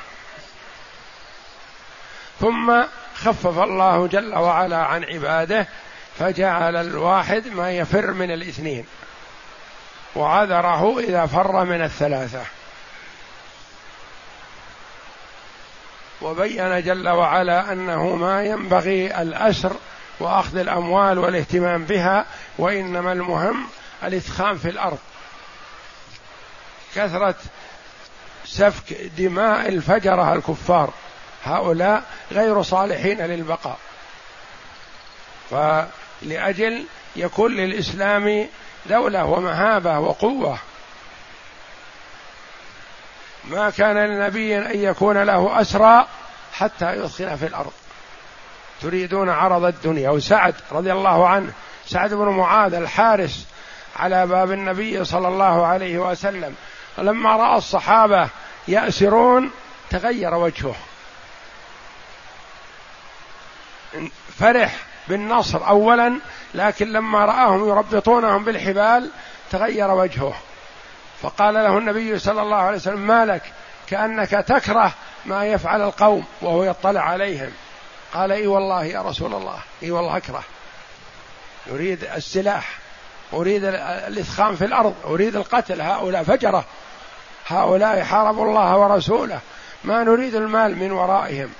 ثم خفف الله جل وعلا عن عباده فجعل الواحد ما يفر من الاثنين. وعذره إذا فر من الثلاثة. وبين جل وعلا أنه ما ينبغي الأسر وأخذ الأموال والاهتمام بها وإنما المهم الاثخان في الأرض. كثرة سفك دماء الفجرة الكفار هؤلاء غير صالحين للبقاء. فلأجل يكون للإسلام دولة ومهابة وقوة ما كان لنبي أن يكون له أسرى حتى يثخن في الأرض. تريدون عرض الدنيا. وسعد رضي الله عنه سعد بن معاذ الحارس على باب النبي صلى الله عليه وسلم لما رأى الصحابة يأسرون تغير وجهه. فرح بالنصر اولا لكن لما رآهم يربطونهم بالحبال تغير وجهه. فقال له النبي صلى الله عليه وسلم ما لك؟ كأنك تكره ما يفعل القوم وهو يطلع عليهم. قال إي والله يا رسول الله إي والله أكره. يريد السلاح أريد الإثخان في الأرض أريد القتل هؤلاء فجرة هؤلاء حاربوا الله ورسوله ما نريد المال من ورائهم.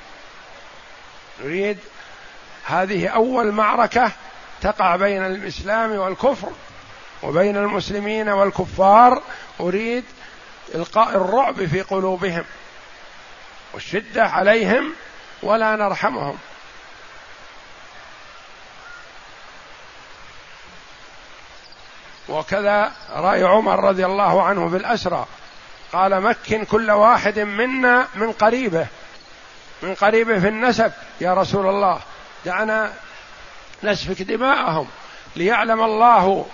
نريد هذه أول معركة تقع بين الإسلام والكفر. وبين المسلمين والكفار أريد إلقاء الرعب في قلوبهم والشدة عليهم ولا نرحمهم. وكذا رأي عمر رضي الله عنه في الأسرى قال مكن كل واحد منا من قريبه من قريبه في النسب يا رسول الله دعنا نسفك دماءهم ليعلم الله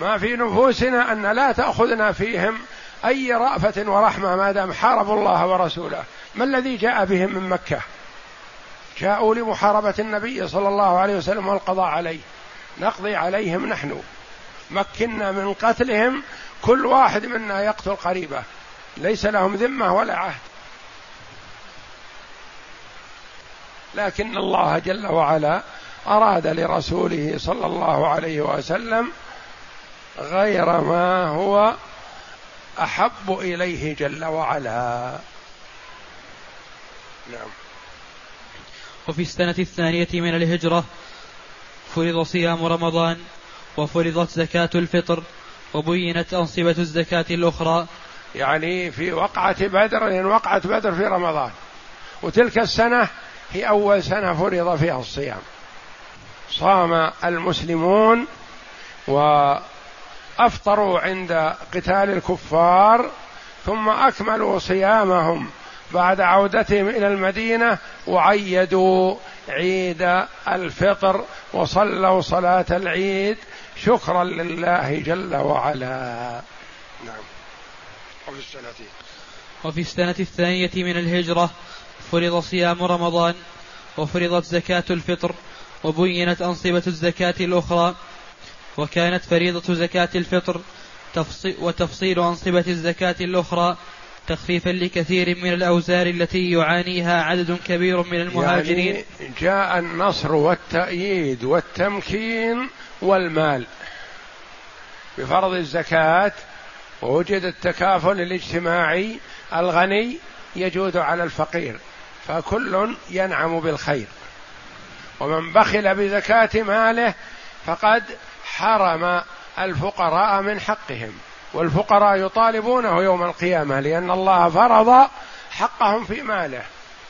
ما في نفوسنا أن لا تأخذنا فيهم أي رأفة ورحمة ما دام حاربوا الله ورسوله. ما الذي جاء بهم من مكة؟ جاءوا لمحاربة النبي صلى الله عليه وسلم والقضاء عليه. نقضي عليهم نحن. مكنا من قتلهم كل واحد منا يقتل قريبه. ليس لهم ذمة ولا عهد. لكن الله جل وعلا أراد لرسوله صلى الله عليه وسلم غير ما هو أحب إليه جل وعلا. نعم. وفي السنة الثانية من الهجرة فرض صيام رمضان وفرضت زكاة الفطر وبينت أنصبة الزكاة الأخرى. يعني في وقعة بدر يعني وقعه بدر في رمضان. وتلك السنة هي أول سنة فرض فيها الصيام. صام المسلمون وافطروا عند قتال الكفار ثم أكملوا صيامهم بعد عودتهم إلى المدينة وعيدوا عيد الفطر وصلوا صلاة العيد شكرا لله جل وعلا. نعم. وفي السنة. وفي السنة الثانية من الهجرة فرض صيام رمضان وفرضت زكاة الفطر وبينت أنصبة الزكاة الأخرى وكانت فريضة زكاة الفطر وتفصيل أنصبة الزكاة الأخرى تخفيفا لكثير من الأوزار التي يعانيها عدد كبير من المهاجرين. يعني جاء النصر والتأييد والتمكين والمال. بفرض الزكاة ووجد التكافل الاجتماعي الغني يجود على الفقير فكل ينعم بالخير. ومن بخل بزكاة ماله فقد حرم الفقراء من حقهم والفقراء يطالبونه يوم القيامة لأن الله فرض حقهم في ماله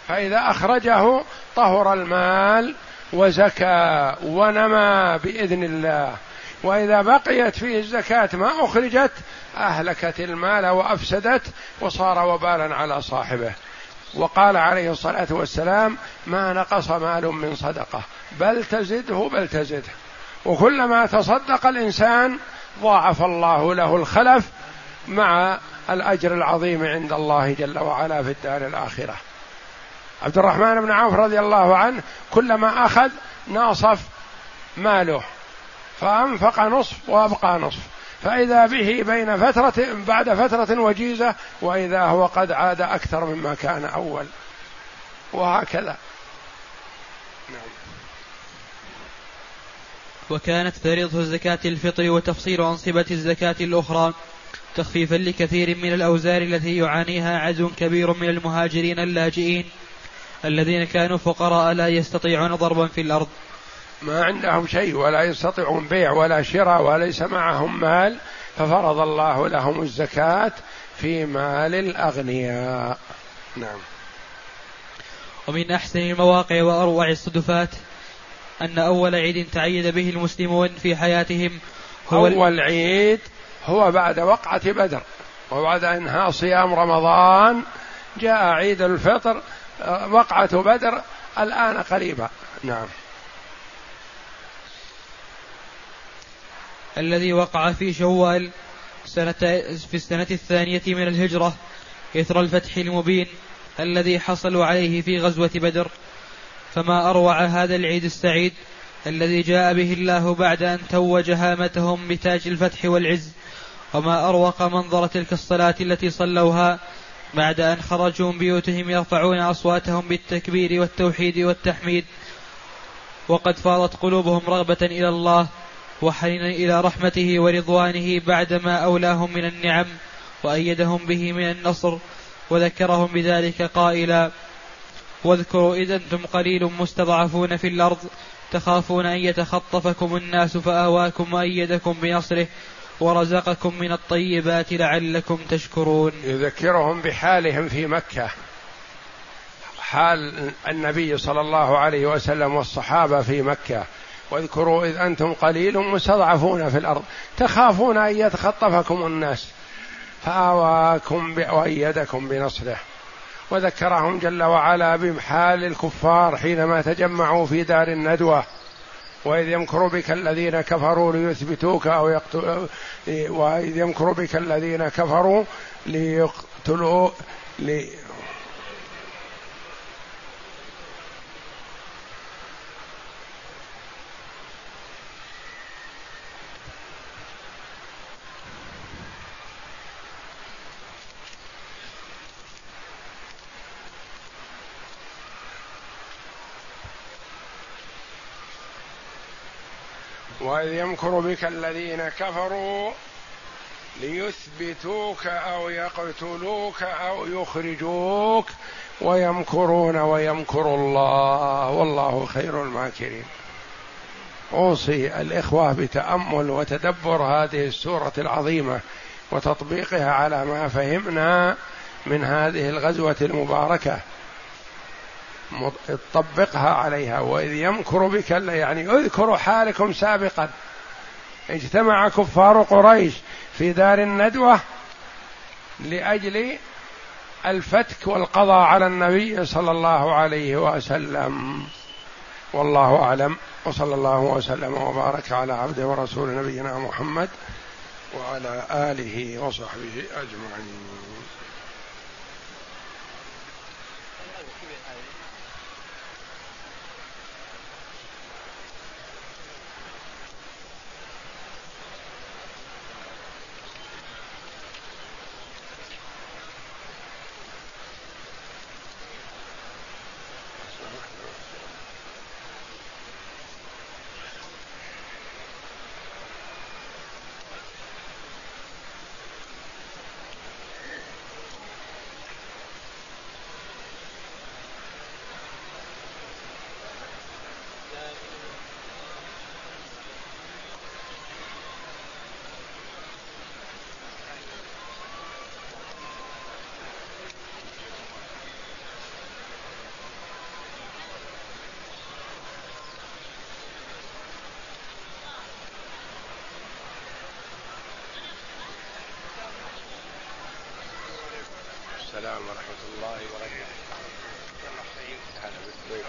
فإذا أخرجه طهر المال وزكى ونمى بإذن الله وإذا بقيت فيه الزكاة ما أخرجت أهلكت المال وأفسدت وصار وبالا على صاحبه. وقال عليه الصلاة والسلام ما نقص مال من صدقة بل تزده بل تزده. وكلما تصدق الإنسان ضاعف الله له الخلف مع الأجر العظيم عند الله جل وعلا في الدار الآخرة. عبد الرحمن بن عوف رضي الله عنه كلما أخذ ناصف ماله فأنفق نصف وأبقى نصف. فإذا به بين فترة بعد فترة وجيزة وإذا هو قد عاد أكثر مما كان أول. وهكذا. نعم. وكانت فريضة زكاة الفطر وتفصيل أنصبة الزكاة الأخرى تخفيفا لكثير من الأوزار التي يعانيها عدد كبير من المهاجرين اللاجئين الذين كانوا فقراء لا يستطيعون ضربا في الأرض. ما عندهم شيء ولا يستطيعون بيع ولا شراء وليس معهم مال ففرض الله لهم الزكاة في مال الأغنياء. نعم. ومن أحسن المواقع وأروع الصدفات أن أول عيد تعيد به المسلمون في حياتهم هو أول عيد هو بعد وقعة بدر وبعد إنهاء صيام رمضان جاء عيد الفطر وقعة بدر الآن قريبا نعم. الذي وقع في شوال سنة في السنة الثانية من الهجرة إثر الفتح المبين الذي حصلوا عليه في غزوة بدر. فما أروع هذا العيد السعيد الذي جاء به الله بعد أن توج هامتهم بتاج الفتح والعز وما أروق منظر تلك الصلاة التي صلوها بعد أن خرجوا من بيوتهم يرفعون أصواتهم بالتكبير والتوحيد والتحميد. وقد فاضت قلوبهم رغبة إلى الله وحنينا إلى رحمته ورضوانه بعدما أولاهم من النعم وأيدهم به من النصر وذكرهم بذلك قائلا واذكروا إذا أنتم قليل مستضعفون في الأرض تخافون أن يتخطفكم الناس فآواكم وأيدكم بنصره ورزقكم من الطيبات لعلكم تشكرون. يذكرهم بحالهم في مكة. حال النبي صلى الله عليه وسلم والصحابة في مكة. واذكروا إذ أنتم قليل مستضعفون في الأرض تخافون أن يتخطفكم الناس فآواكم وأيدكم بنصره. وذكرهم جل وعلا بحال الكفار حينما تجمعوا في دار الندوة. وإذ يمكر بك الذين كفروا ليثبتوك أو يقتلوا وإذ يمكر بك الذين كفروا ليقتلوا لي وإذ يمكر بك الذين كفروا ليثبتوك أو يقتلوك أو يخرجوك ويمكرون ويمكر الله. والله خير الماكرين. أوصي الإخوة بتأمل وتدبر هذه السورة العظيمة وتطبيقها على ما فهمنا من هذه الغزوة المباركة. طبقها عليها. وإذ يمكر بك يعني اذكروا حالكم سابقا. اجتمع كفار قريش في دار الندوة لأجل الفتك والقضاء على النبي صلى الله عليه وسلم. والله أعلم. وصلى الله وسلم وبارك على عبده ورسول نبينا محمد وعلى آله وصحبه أجمعين. السلام ورحمة الله وبركاته. هلا الله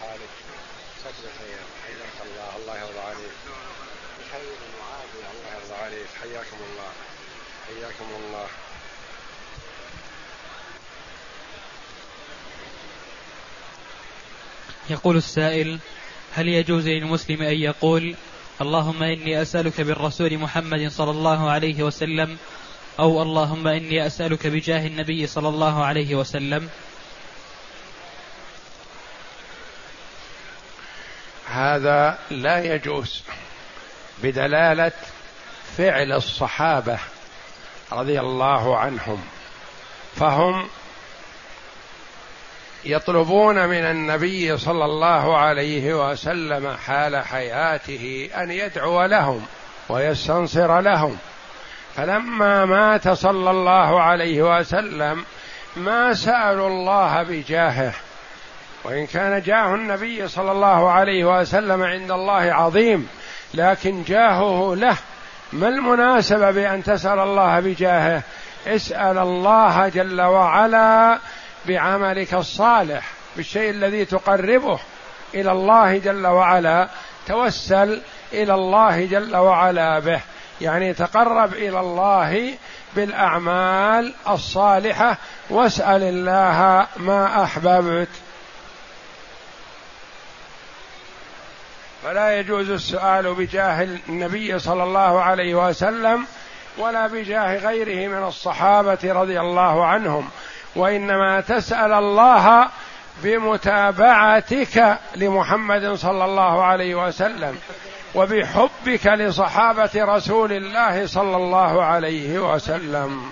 حالك؟ حياك الله الله يرضى عليك. بخير وعافية الله يرضى عليك حياكم الله حياكم الله. يقول السائل هل يجوز للمسلم أن يقول اللهم إني أسألك بالرسول محمد صلى الله عليه وسلم أو اللهم إني أسألك بجاه النبي صلى الله عليه وسلم. هذا لا يجوز بدلالة فعل الصحابة رضي الله عنهم. فهم يطلبون من النبي صلى الله عليه وسلم حال حياته أن يدعو لهم ويستنصر لهم. فلما مات صلى الله عليه وسلم ما سألوا الله بجاهه. وإن كان جاه النبي صلى الله عليه وسلم عند الله عظيم لكن جاهه له. ما المناسبة بأن تسأل الله بجاهه؟ اسأل الله جل وعلا بعملك الصالح بالشيء الذي تقربه إلى الله جل وعلا. توسل إلى الله جل وعلا به. يعني تقرب إلى الله بالأعمال الصالحة. واسأل الله ما أحببت. فلا يجوز السؤال بجاه النبي صلى الله عليه وسلم ولا بجاه غيره من الصحابة رضي الله عنهم. وإنما تسأل الله بمتابعتك لمحمد صلى الله عليه وسلم. وبحبك لصحابة رسول الله صلى الله عليه وسلم.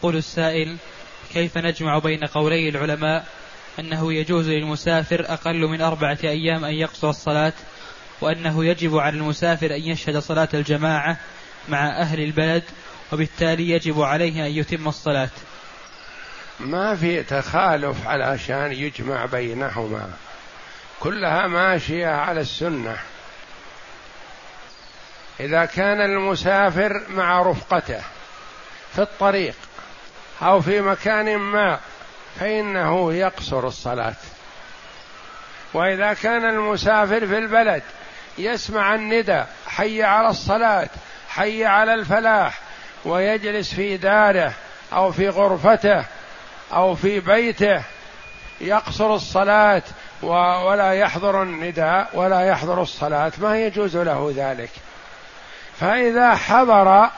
يقول السائل كيف نجمع بين قولي العلماء أنه يجوز للمسافر أقل من أربعة أيام أن يقصر الصلاة وأنه يجب على المسافر أن يشهد صلاة الجماعة مع أهل البلد وبالتالي يجب عليه أن يتم الصلاة؟ ما في تخالف علشان يجمع بينهما. كلها ماشية على السنة. إذا كان المسافر مع رفقته في الطريق أو في مكان ما فإنه يقصر الصلاة. وإذا كان المسافر في البلد يسمع الندى حي على الصلاة حي على الفلاح ويجلس في داره أو في غرفته أو في بيته يقصر الصلاة ولا يحضر النداء ولا يحضر الصلاة ما يجوز له ذلك. فإذا حضر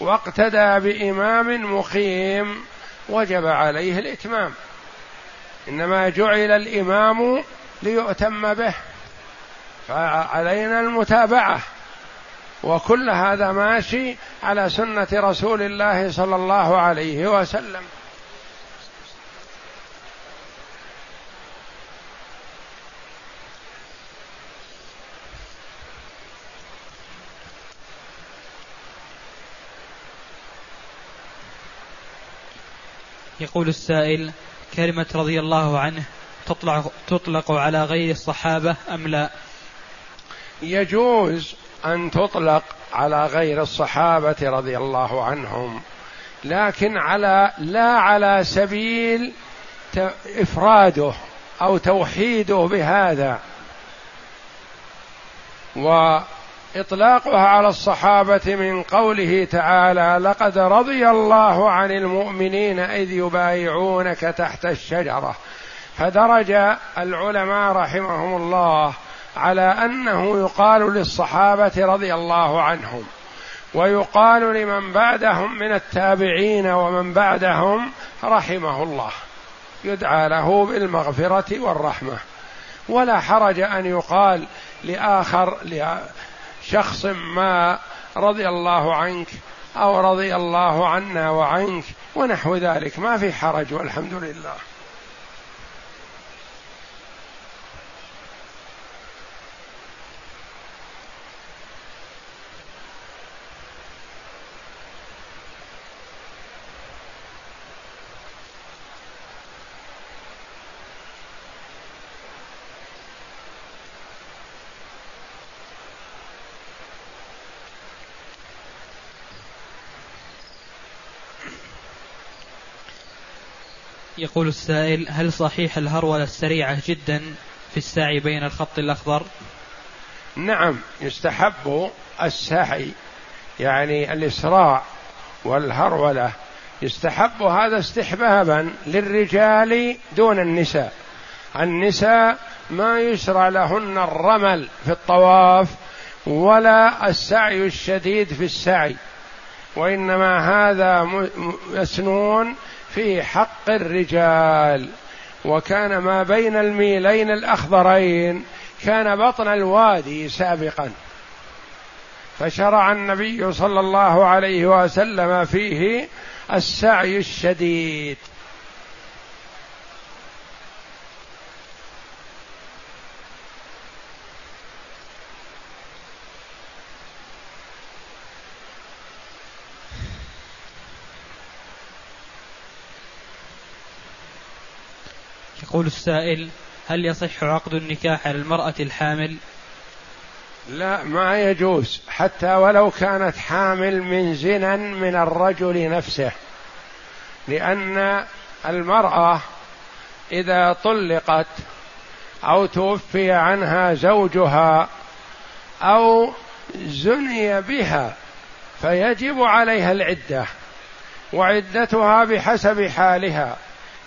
واقتدى بإمام مقيم وجب عليه الإتمام. إنما جعل الإمام ليؤتم به فعلينا المتابعة. وكل هذا ماشي على سنة رسول الله صلى الله عليه وسلم. يقول السائل كلمة رضي الله عنه تطلق, تطلق على غير الصحابة أم لا؟ يجوز أن تطلق على غير الصحابة رضي الله عنهم لكن على لا على سبيل إفراده أو توحيده بهذا. و إطلاقها على الصحابة من قوله تعالى لقد رضي الله عن المؤمنين إذ يبايعونك تحت الشجرة فدرج العلماء رحمهم الله على أنه يقال للصحابة رضي الله عنهم ويقال لمن بعدهم من التابعين ومن بعدهم رحمه الله يدعى له بالمغفرة والرحمة. ولا حرج أن يقال لآخر شخص ما رضي الله عنك أو رضي الله عنا وعنك ونحو ذلك. ما في حرج والحمد لله. يقول السائل هل صحيح الهرولة السريعة جدا في السعي بين الخط الأخضر؟ نعم يستحب السعي يعني الإسراع والهرولة. يستحب هذا استحبابا للرجال دون النساء. النساء ما يشرع لهن الرمل في الطواف ولا السعي الشديد في السعي وإنما هذا مسنون في حق الرجال وكان ما بين الميلين الأخضرين كان بطن الوادي سابقا. فشرع النبي صلى الله عليه وسلم فيه السعي الشديد. يقول السائل هل يصح عقد النكاح على المرأة الحامل؟ لا ما يجوز حتى ولو كانت حامل من زنا من الرجل نفسه. لأن المرأة إذا طلقت أو توفي عنها زوجها أو زني بها فيجب عليها العدة وعدتها بحسب حالها.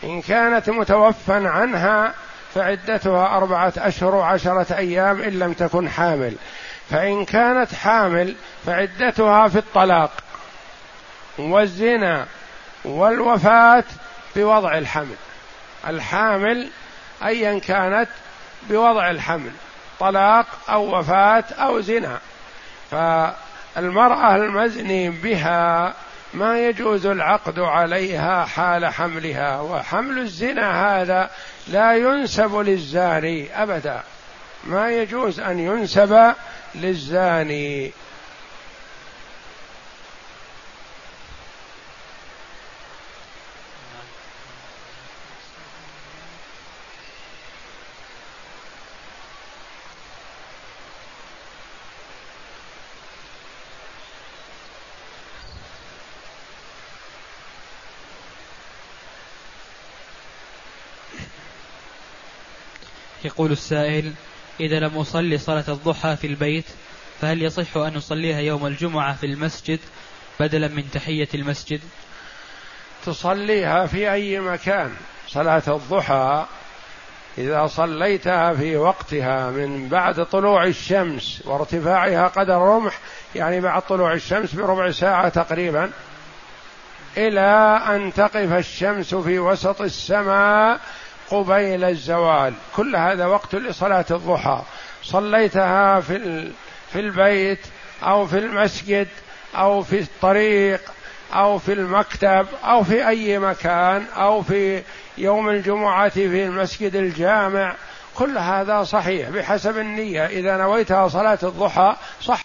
إن كانت متوفى عنها فعدتها أربعة أشهر وعشرة أيام إن لم تكن حامل. فإن كانت حامل فعدتها في الطلاق والزنا والوفاة بوضع الحمل. الحامل ايا كانت بوضع الحمل طلاق أو وفاة أو زنا. فالمرأة المزني بها ما يجوز العقد عليها حال حملها وحمل الزنا هذا لا ينسب للزاني أبدا. ما يجوز أن ينسب للزاني. يقول السائل إذا لم أصلي صلاة الضحى في البيت فهل يصح أن أصليها يوم الجمعة في المسجد بدلا من تحية المسجد؟ تصليها في أي مكان. صلاة الضحى إذا صليتها في وقتها من بعد طلوع الشمس وارتفاعها قدر رمح يعني بعد طلوع الشمس بربع ساعة تقريبا إلى أن تقف الشمس في وسط السماء قبيل الزوال. كل هذا وقت لصلاة الضحى. صليتها في في البيت أو في المسجد أو في الطريق أو في المكتب أو في أي مكان أو في يوم الجمعة في المسجد الجامع. كل هذا صحيح بحسب النية. إذا نويتها صلاة الضحى صح